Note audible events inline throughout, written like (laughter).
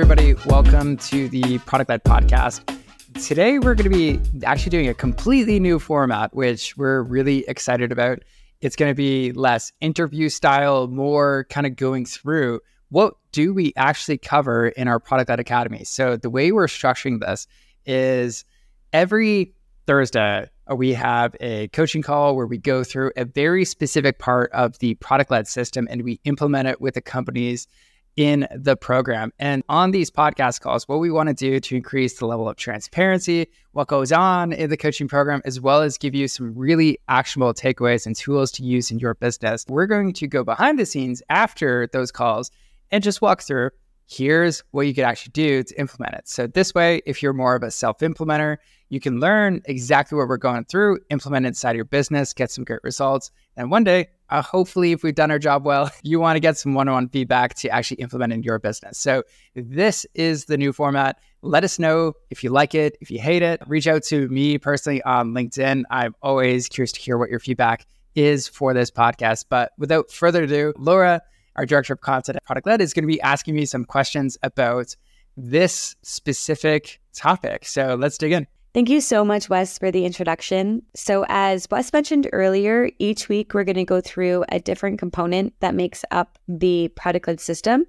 everybody. Welcome to the Product Led Podcast. Today, we're going to be actually doing a completely new format, which we're really excited about. It's going to be less interview style, more kind of going through what do we actually cover in our Product Led Academy. So, the way we're structuring this is every Thursday, uh, we have a coaching call where we go through a very specific part of the product led system and we implement it with the companies in the program. And on these podcast calls, what we want to do to increase the level of transparency, what goes on in the coaching program, as well as give you some really actionable takeaways and tools to use in your business. We're going to go behind the scenes after those calls and just walk through here's what you could actually do to implement it. So, this way, if you're more of a self implementer, you can learn exactly what we're going through, implement it inside your business, get some great results. And one day, uh, hopefully, if we've done our job well, (laughs) you want to get some one on one feedback to actually implement in your business. So, this is the new format. Let us know if you like it, if you hate it. Reach out to me personally on LinkedIn. I'm always curious to hear what your feedback is for this podcast. But without further ado, Laura, our director of content at Product Led, is going to be asking me some questions about this specific topic. So let's dig in. Thank you so much, Wes, for the introduction. So, as Wes mentioned earlier, each week we're going to go through a different component that makes up the product led system.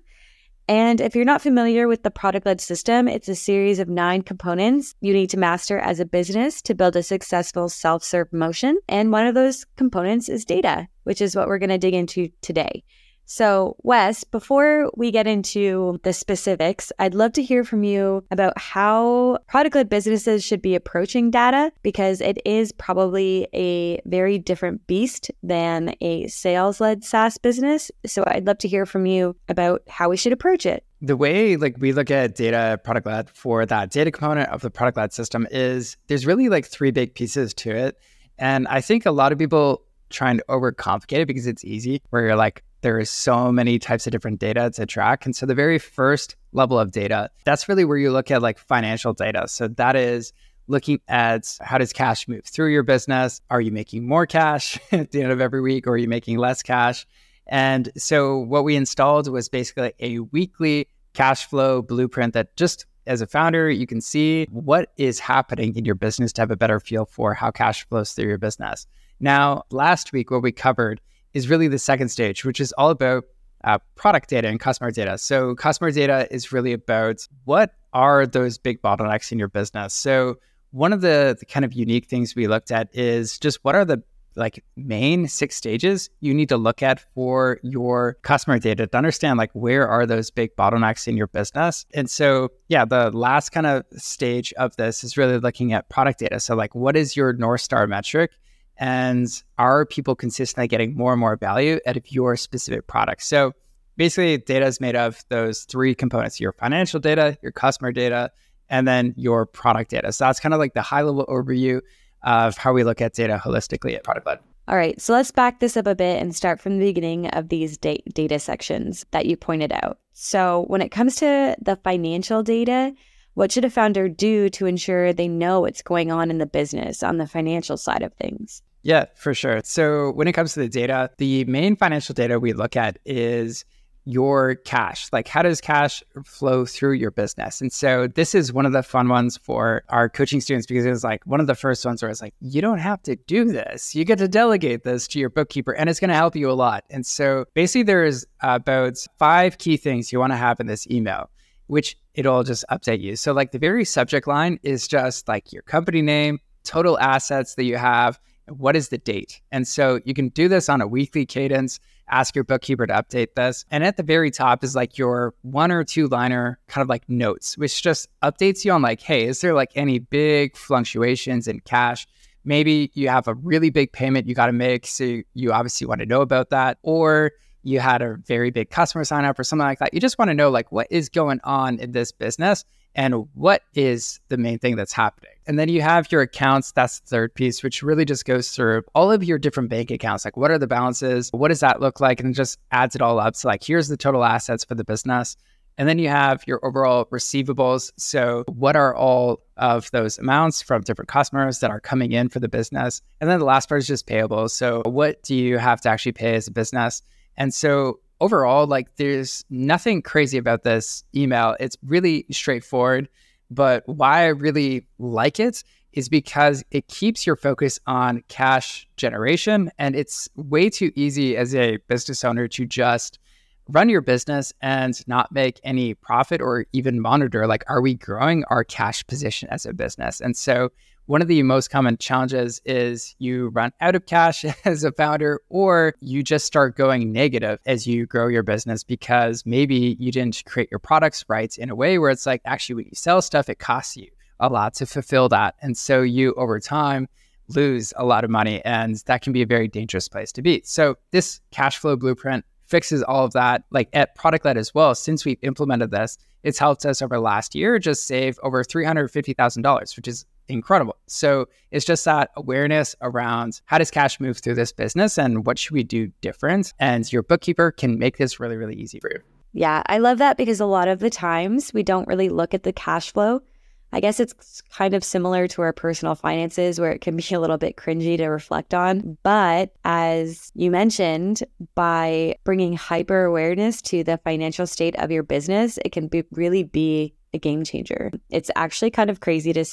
And if you're not familiar with the product led system, it's a series of nine components you need to master as a business to build a successful self serve motion. And one of those components is data, which is what we're going to dig into today. So, Wes, before we get into the specifics, I'd love to hear from you about how product led businesses should be approaching data because it is probably a very different beast than a sales led SaaS business. So, I'd love to hear from you about how we should approach it. The way like we look at data product led for that data component of the product led system is there's really like three big pieces to it. And I think a lot of people try and overcomplicate it because it's easy where you're like there is so many types of different data to track. And so the very first level of data, that's really where you look at like financial data. So that is looking at how does cash move through your business? Are you making more cash (laughs) at the end of every week or are you making less cash? And so what we installed was basically a weekly cash flow blueprint that just as a founder, you can see what is happening in your business to have a better feel for how cash flows through your business. Now, last week, what we covered is really the second stage, which is all about uh, product data and customer data. So, customer data is really about what are those big bottlenecks in your business. So, one of the, the kind of unique things we looked at is just what are the like main six stages you need to look at for your customer data to understand like where are those big bottlenecks in your business and so yeah the last kind of stage of this is really looking at product data so like what is your north star metric and are people consistently getting more and more value out of your specific product? So basically, data is made of those three components your financial data, your customer data, and then your product data. So that's kind of like the high level overview of how we look at data holistically at Product Led. All right, so let's back this up a bit and start from the beginning of these da- data sections that you pointed out. So, when it comes to the financial data, what should a founder do to ensure they know what's going on in the business on the financial side of things? Yeah, for sure. So when it comes to the data, the main financial data we look at is your cash. Like, how does cash flow through your business? And so, this is one of the fun ones for our coaching students because it was like one of the first ones where it's like, you don't have to do this. You get to delegate this to your bookkeeper, and it's going to help you a lot. And so, basically, there's about uh, five key things you want to have in this email, which it'll just update you. So, like, the very subject line is just like your company name, total assets that you have what is the date? And so you can do this on a weekly cadence, ask your bookkeeper to update this. And at the very top is like your one or two liner kind of like notes, which just updates you on like, hey, is there like any big fluctuations in cash? Maybe you have a really big payment you got to make. So you obviously want to know about that. Or you had a very big customer sign up or something like that. You just want to know like what is going on in this business and what is the main thing that's happening. And then you have your accounts. That's the third piece, which really just goes through all of your different bank accounts. Like, what are the balances? What does that look like? And just adds it all up. So, like, here's the total assets for the business. And then you have your overall receivables. So, what are all of those amounts from different customers that are coming in for the business? And then the last part is just payables. So, what do you have to actually pay as a business? And so, overall, like there's nothing crazy about this email. It's really straightforward. But why I really like it is because it keeps your focus on cash generation. And it's way too easy as a business owner to just run your business and not make any profit or even monitor like are we growing our cash position as a business and so one of the most common challenges is you run out of cash (laughs) as a founder or you just start going negative as you grow your business because maybe you didn't create your products right in a way where it's like actually when you sell stuff it costs you a lot to fulfill that and so you over time lose a lot of money and that can be a very dangerous place to be so this cash flow blueprint fixes all of that. Like at Product Led as well, since we've implemented this, it's helped us over last year just save over $350,000, which is incredible. So it's just that awareness around how does cash move through this business and what should we do different? And your bookkeeper can make this really, really easy for you. Yeah, I love that because a lot of the times we don't really look at the cash flow I guess it's kind of similar to our personal finances where it can (laughs) be a little bit cringy to reflect on. But as you mentioned, by bringing hyper awareness to the financial state of your business, it can be, really be a game changer. It's actually kind of crazy to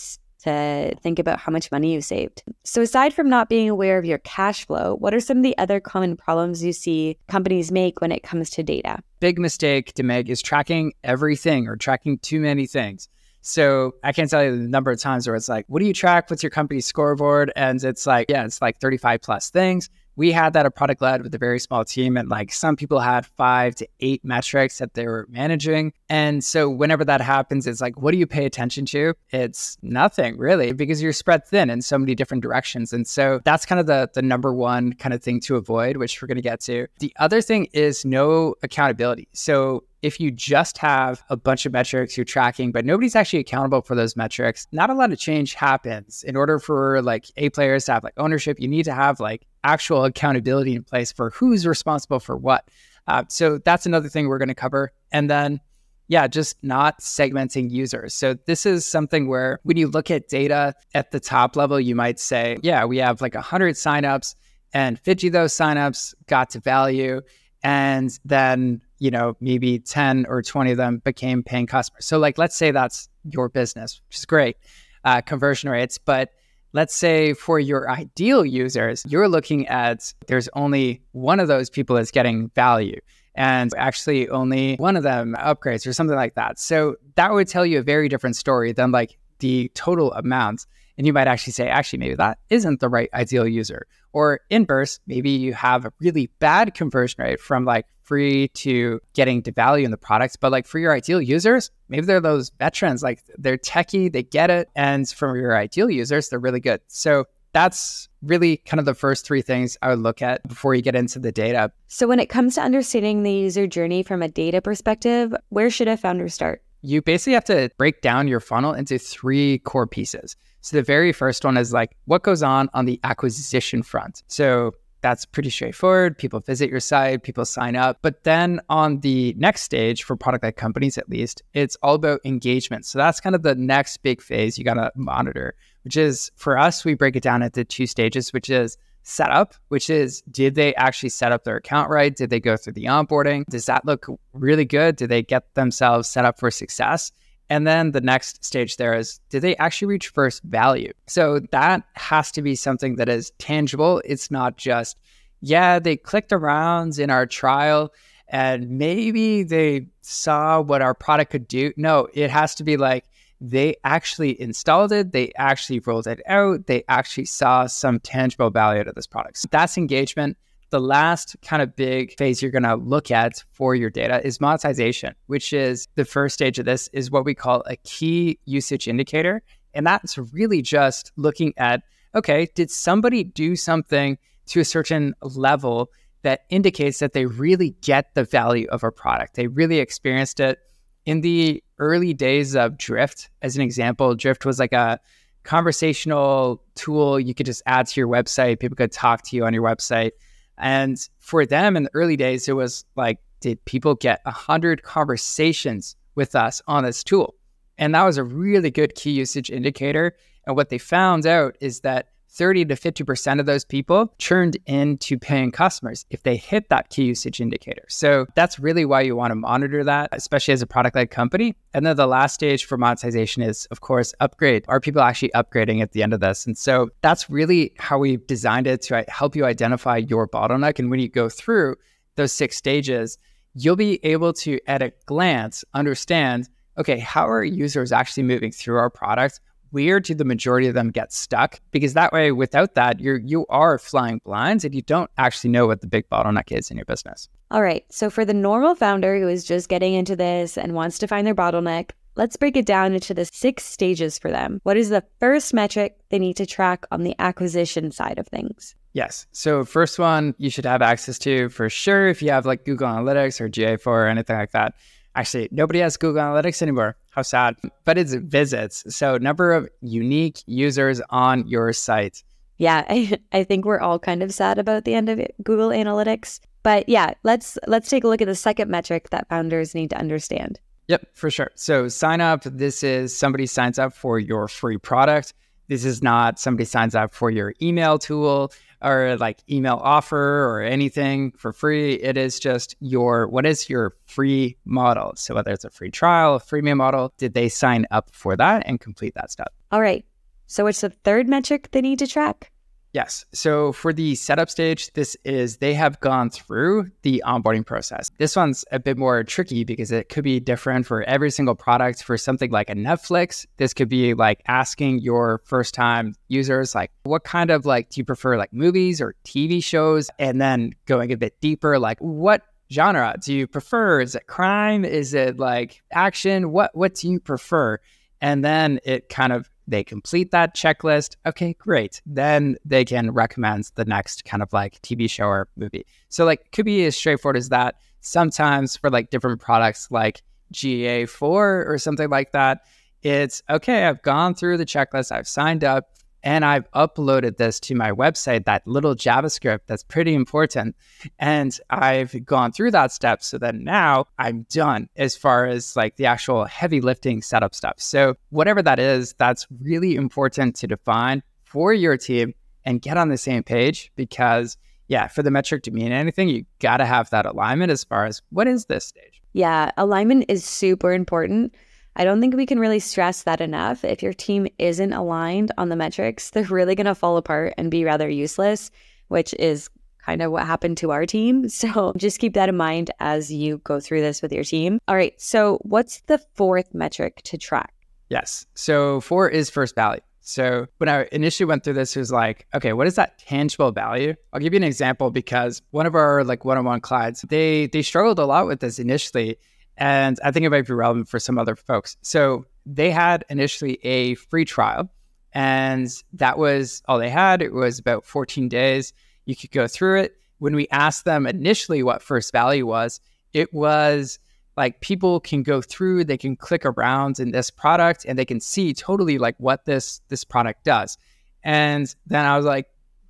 to think about how much money you saved. So, aside from not being aware of your cash flow, what are some of the other common problems you see companies make when it comes to data? Big mistake to make is tracking everything or tracking too many things. So I can't tell you the number of times where it's like, what do you track? What's your company scoreboard? And it's like, yeah, it's like 35 plus things we had that a product led with a very small team and like some people had five to eight metrics that they were managing. And so whenever that happens it's like what do you pay attention to? It's nothing really because you're spread thin in so many different directions. And so that's kind of the the number one kind of thing to avoid which we're going to get to. The other thing is no accountability. So if you just have a bunch of metrics you're tracking, but nobody's actually accountable for those metrics, not a lot of change happens. In order for like A players to have like ownership, you need to have like actual accountability in place for who's responsible for what. Uh, so that's another thing we're going to cover. And then, yeah, just not segmenting users. So this is something where when you look at data at the top level, you might say, yeah, we have like 100 signups and 50 of those signups got to value. And then, you know, maybe 10 or 20 of them became paying customers. So, like, let's say that's your business, which is great uh, conversion rates. But let's say for your ideal users, you're looking at there's only one of those people is getting value and actually only one of them upgrades or something like that. So that would tell you a very different story than like the total amount. And you might actually say, actually, maybe that isn't the right ideal user. Or inverse, maybe you have a really bad conversion rate from like free to getting to value in the products. But like for your ideal users, maybe they're those veterans, like they're techie, they get it. And for your ideal users, they're really good. So that's really kind of the first three things I would look at before you get into the data. So, when it comes to understanding the user journey from a data perspective, where should a founder start? You basically have to break down your funnel into three core pieces. So the very first one is like what goes on on the acquisition front. So that's pretty straightforward. People visit your site, people sign up. But then on the next stage for product led companies, at least, it's all about engagement. So that's kind of the next big phase you got to monitor, which is for us, we break it down into two stages, which is setup, which is did they actually set up their account right? Did they go through the onboarding? Does that look really good? Did they get themselves set up for success? And then the next stage there is did they actually reach first value? So that has to be something that is tangible. It's not just, yeah, they clicked around in our trial and maybe they saw what our product could do. No, it has to be like they actually installed it, they actually rolled it out, they actually saw some tangible value out of this product. So that's engagement. The last kind of big phase you're going to look at for your data is monetization, which is the first stage of this is what we call a key usage indicator. And that's really just looking at, okay, did somebody do something to a certain level that indicates that they really get the value of our product? They really experienced it. In the early days of Drift, as an example, Drift was like a conversational tool you could just add to your website. People could talk to you on your website. And for them in the early days, it was like, did people get 100 conversations with us on this tool? And that was a really good key usage indicator. And what they found out is that 30 to 50% of those people churned into paying customers if they hit that key usage indicator. So that's really why you want to monitor that, especially as a product led company. And then the last stage for monetization is, of course, upgrade. Are people actually upgrading at the end of this? And so that's really how we designed it to uh, help you identify your bottleneck. And when you go through those six stages, you'll be able to, at a glance, understand okay, how are users actually moving through our product? Where do the majority of them get stuck? Because that way, without that, you're you are flying blinds and you don't actually know what the big bottleneck is in your business. All right. So for the normal founder who is just getting into this and wants to find their bottleneck, let's break it down into the six stages for them. What is the first metric they need to track on the acquisition side of things? Yes. So first one you should have access to for sure if you have like Google Analytics or GA4 or anything like that. Actually, nobody has Google Analytics anymore. How sad. But it's visits. So, number of unique users on your site. Yeah, I, I think we're all kind of sad about the end of it, Google Analytics. But yeah, let's let's take a look at the second metric that founders need to understand. Yep, for sure. So, sign up. This is somebody signs up for your free product. This is not somebody signs up for your email tool or like email offer or anything for free. It is just your what is your free model. So whether it's a free trial, a freemium model, did they sign up for that and complete that step? All right. So what's the third metric they need to track? Yes. So for the setup stage, this is they have gone through the onboarding process. This one's a bit more tricky because it could be different for every single product. For something like a Netflix, this could be like asking your first time users, like, what kind of like do you prefer, like movies or TV shows? And then going a bit deeper, like, what genre do you prefer? Is it crime? Is it like action? What what do you prefer? And then it kind of they complete that checklist. Okay, great. Then they can recommend the next kind of like TV show or movie. So like could be as straightforward as that. Sometimes for like different products like GA4 or something like that, it's okay, I've gone through the checklist, I've signed up and I've uploaded this to my website, that little JavaScript that's pretty important. And I've gone through that step so that now I'm done as far as like the actual heavy lifting setup stuff. So, whatever that is, that's really important to define for your team and get on the same page because, yeah, for the metric to mean anything, you got to have that alignment as far as what is this stage? Yeah, alignment is super important I don't think we can really stress that enough. If your team isn't aligned on the metrics, (laughs) they're really going to fall apart and be rather useless, which is kind of what happened to our team. (laughs) So just keep that in mind as you go through this with your team. All right. So, what's the fourth metric to track? Yes. So, four is first value. So when I initially went through this, it was like, okay, what is that tangible value? I'll give you an example because one of our like one-on-one clients, they they struggled a lot with this initially. And I think it might be relevant for some other folks. So they had initially a free trial, and that was all they had. It was about 14 days. You could go through it. When we asked them initially what first value was, it was like people can go through, they can click around in this product and they can see totally like what this this product does. And then I was like,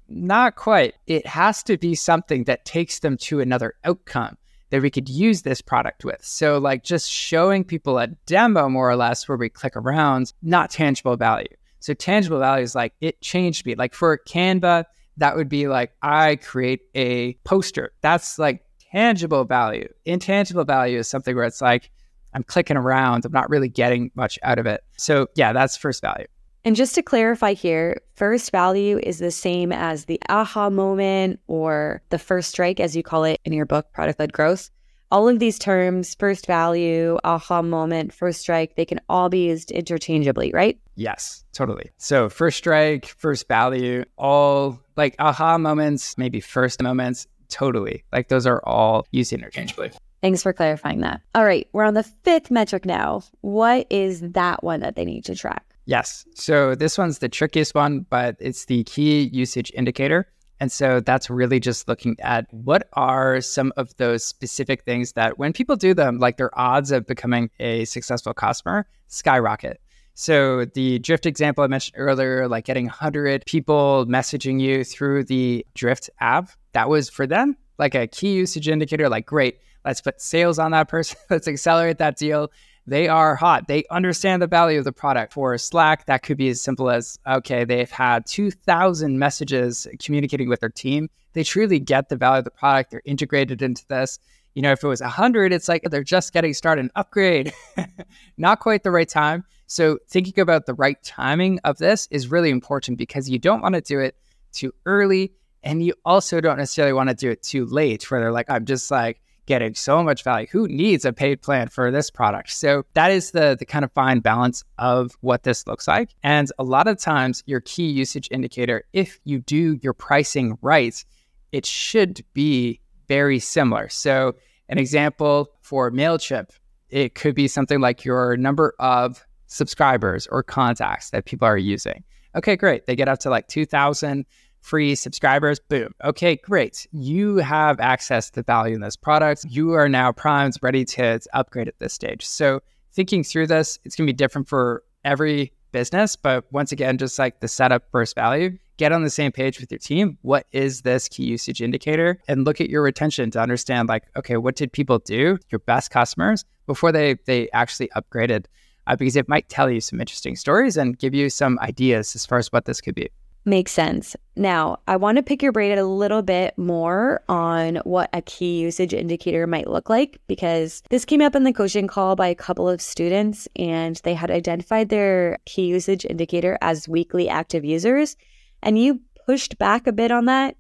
not quite. It has to be something that takes them to another outcome that we could use this product with. So, like just showing people a demo more or less where we click around, not tangible value. So, tangible value is like it changed me. Like for Canva, that would be like I create a poster. That's like tangible value. Intangible value is something where it's like I'm clicking around, I'm not really getting much out of it. So, yeah, that's first value. And just to clarify here, first value is the same as the aha moment or the first strike, as you call it in your book, Product Led Growth. All of these terms, first value, aha moment, first strike, they can all be used interchangeably, right? Yes, totally. So, first strike, first value, all like aha moments, maybe first moments, totally. Like those are all used interchangeably. Thanks for clarifying that. All right, we're on the fifth metric now. What is that one that they need to track? Yes. So this one's the trickiest one, but it's the key usage indicator. And so that's really just looking at what are some of those specific things that when people do them, like their odds of becoming a successful customer skyrocket. So the Drift example I mentioned earlier, like getting 100 people messaging you through the Drift app, that was for them like a key usage indicator. Like, great, let's put sales on that person. (laughs) let's accelerate that deal they are hot. They understand the value of the product. For Slack, that could be as simple as okay, they've had 2,000 messages communicating with their team. They truly get the value of the product. They're integrated into this. You know, if it was 100, it's like they're just getting started. An upgrade, (laughs) not quite the right time. So, thinking about the right timing of this is really important because you don't want to do it too early. And you also don't necessarily want to do it too late where they're like, I'm just like, getting so much value. Who needs a paid plan for this product? So that is the the kind of fine balance of what this looks like. And a lot of times your key usage indicator, if you do your pricing right, it should be very similar. So an example for MailChimp, it could be something like your number of subscribers or contacts that people are using. Okay, great. They get up to like 2,000 free subscribers. Boom. Okay, great. You have access to value in this product. You are now primed, ready to, to upgrade at this stage. So thinking through this, it's going to be different for every business. But once again, just like the setup first value, get on the same page with your team. What is this key usage indicator? And look at your retention to understand like, okay, what did people do, your best customers, before they they actually upgraded? Uh, because it might tell you some interesting stories and give you some ideas as far as what this could be. Makes sense. Now, I want to pick your brain a little bit more on what a key usage indicator might look like because this came up in the coaching call by a couple of students and they had identified their key usage indicator as weekly active users. And you pushed back a bit on that.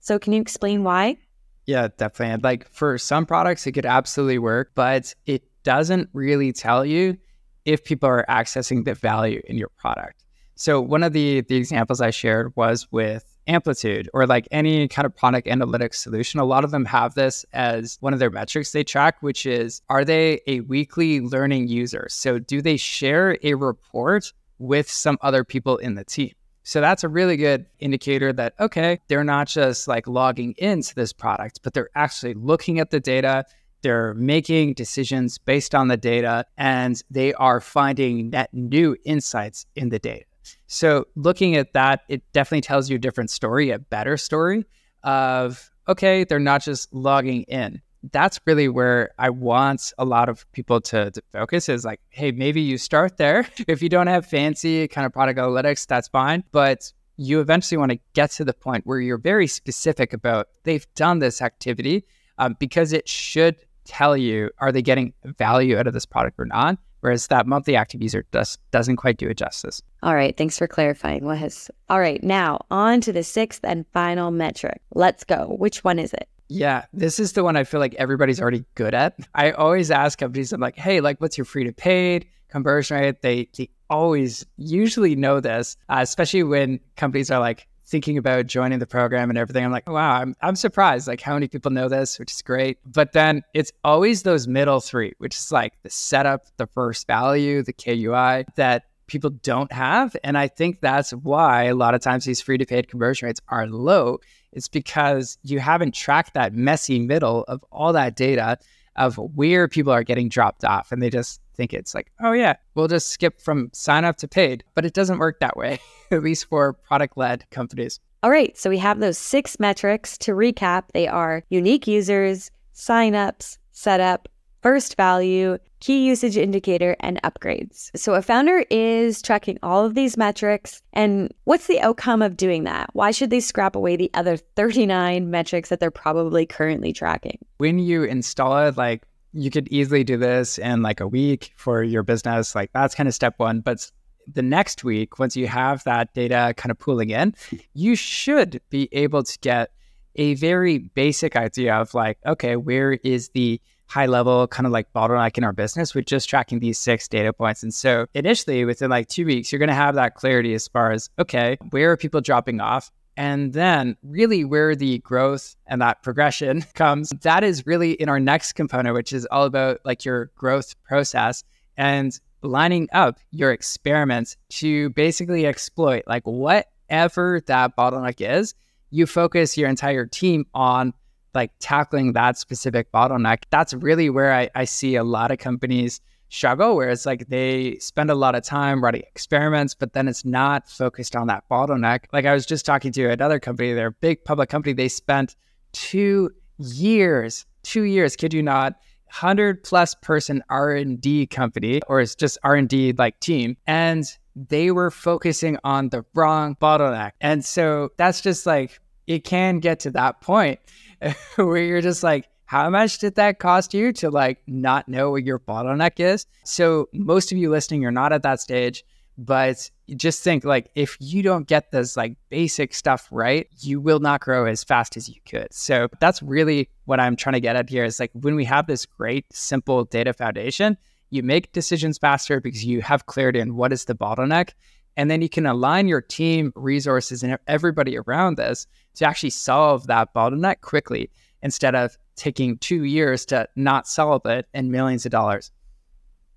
So, can you explain why? Yeah, definitely. Like for some products, it could absolutely work, but it doesn't really tell you if people are accessing the value in your product. So one of the the examples I shared was with Amplitude or like any kind of product analytics solution. A lot of them have this as one of their metrics they track, which is are they a weekly learning user? So do they share a report with some other people in the team? So that's a really good indicator that, okay, they're not just like logging into this product, but they're actually looking at the data. They're making decisions based on the data and they are finding net new insights in the data. So looking at that, it definitely tells you a different story, a better story of, okay, they're not just logging in. That's really where I want a lot of people to, to focus is like, hey, maybe you start there. (laughs) If you don't have fancy kind of product analytics, that's fine. But you eventually want to get to the point where you're very specific about they've done this activity um, because it should tell you are they getting value out of this product or not whereas that monthly active user does, doesn't quite do it justice. All right, thanks for clarifying, Wes. All right, now on to the sixth and final metric. Let's go. Which one is it? Yeah, this is the one I feel like everybody's already good at. I always ask companies, I'm like, hey, like, what's your free to paid conversion rate? They, they always usually know this, uh, especially when companies are like, thinking about joining the program and everything, I'm like, wow, I'm, I'm surprised like how many people know this, which is great. But then it's always those middle three, which is like the setup, the first value, the KUI that people don't have. And I think that's why a lot of times these free to paid conversion rates are low. It's because you haven't tracked that messy middle of all that data of where people are getting dropped off. And they just think it's like, oh, yeah, we'll just skip from sign up to paid. But it doesn't work that way, (laughs) at least for product led companies. All right. So we have those six metrics. To recap, they are unique users, signups, setup, first value, key usage indicator, and upgrades. So a founder is tracking all of these metrics. And what's the outcome of doing that? Why should they scrap away the other 39 metrics that they're probably currently tracking? When you install it, like you could easily do this in like a week for your business. Like that's kind of step one. But the next week, once you have that data kind of pooling in, (laughs) you should be able to get a very basic idea of like, okay, where is the high level kind of like bottleneck in our business with just tracking these six data points. And so initially within like two weeks, you're going to have that clarity as far as, okay, where are people dropping off? And then, really, where the growth and that progression (laughs) comes, that is really in our next component, which is all about like your growth process and lining up your experiments to basically exploit like whatever that bottleneck is. You focus your entire team on like tackling that specific bottleneck. That's really where I, I see a lot of companies struggle where it's like they spend a lot of time running experiments, but then it's not focused on that bottleneck. Like I was just talking to another company, they're a big public company. They spent two years, two years, kid you not, 100 plus person R&D company or it's just R&D like team and they were focusing on the wrong bottleneck. And so that's just like it can get to that point (laughs) where you're just like how much did that cost you to like not know what your bottleneck is? So most of you listening, you're not at that stage, but just think like if you don't get this like basic stuff right, you will not grow as fast as you could. So that's really what I'm trying to get at here is like when we have this great simple data foundation, you make decisions faster because you have clarity on what is the bottleneck. And then you can align your team, resources, and everybody around this to actually solve that bottleneck quickly instead of taking two years to not sell it and millions of dollars.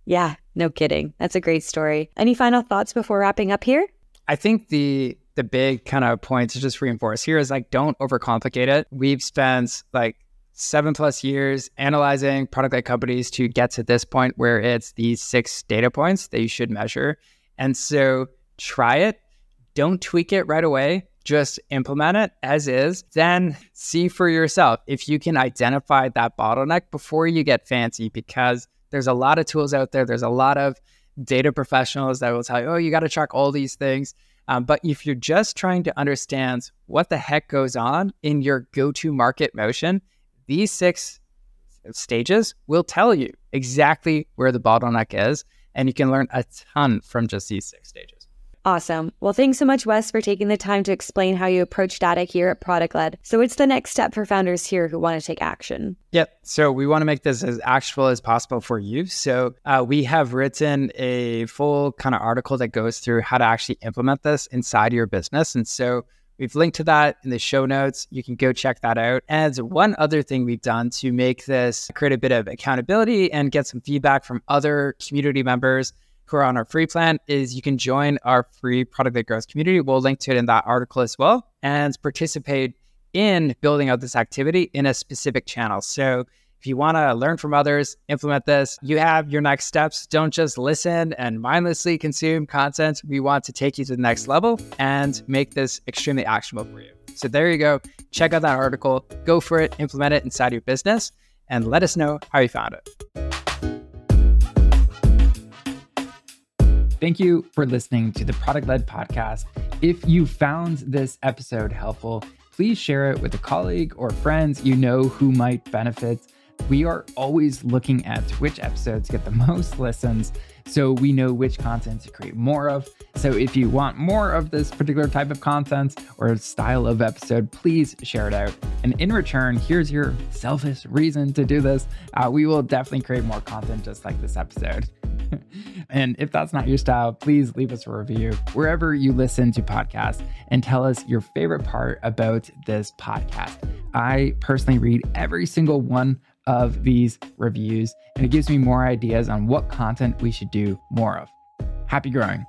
Yeah, no kidding. That's a great story. Any final thoughts before wrapping up here? I think the the big kind of point to just reinforce here is like don't overcomplicate it. We've spent like seven plus years analyzing product led companies to get to this point where it's these six data points that you should measure. And so try it. Don't tweak it right away just implement it as is, then see for yourself if you can identify that bottleneck before you get fancy because there's a lot of tools out there. There's a lot of data professionals that will tell you, oh, you got to track all these things. Um, but if you're just trying to understand what the heck goes on in your go to market motion, these six stages will tell you exactly where the bottleneck is. And you can learn a ton from just these six stages. Awesome. Well, thanks so much, Wes, for taking the time to explain how you approach data here at Product Led. So, what's the next step for founders here who want to take action? Yep. So, we want to make this as actionable as possible for you. So, uh, we have written a full kind of article that goes through how to actually implement this inside your business. And so, We've linked to that in the show notes. You can go check that out. And one other thing we've done to make this create a bit of accountability and get some feedback from other community members who are on our free plan is you can join our free product led growth community. We'll link to it in that article as well and participate in building out this activity in a specific channel. So if you want to learn from others, implement this, you have your next steps. Don't just listen and mindlessly consume content. We want to take you to the next level and make this extremely actionable for you. So there you go. Check out that article, go for it, implement it inside your business, and let us know how you found it. Thank you for listening to the Product Led Podcast. If you found this episode helpful, please share it with a colleague or friends you know who might benefit. We are always looking at which episodes get the (laughs) most listens so we know which content to create more of. So if you want more of this particular type of content or style of episode, please share it out. And in return, here's your selfish reason to do this. Uh, we will definitely create more content just like this episode. (laughs) and if that's not your style, please leave us a review wherever you listen to podcasts and tell us your favorite part about this podcast. I personally read every single one of these reviews and it gives me more ideas on what content we should do more of. Happy growing.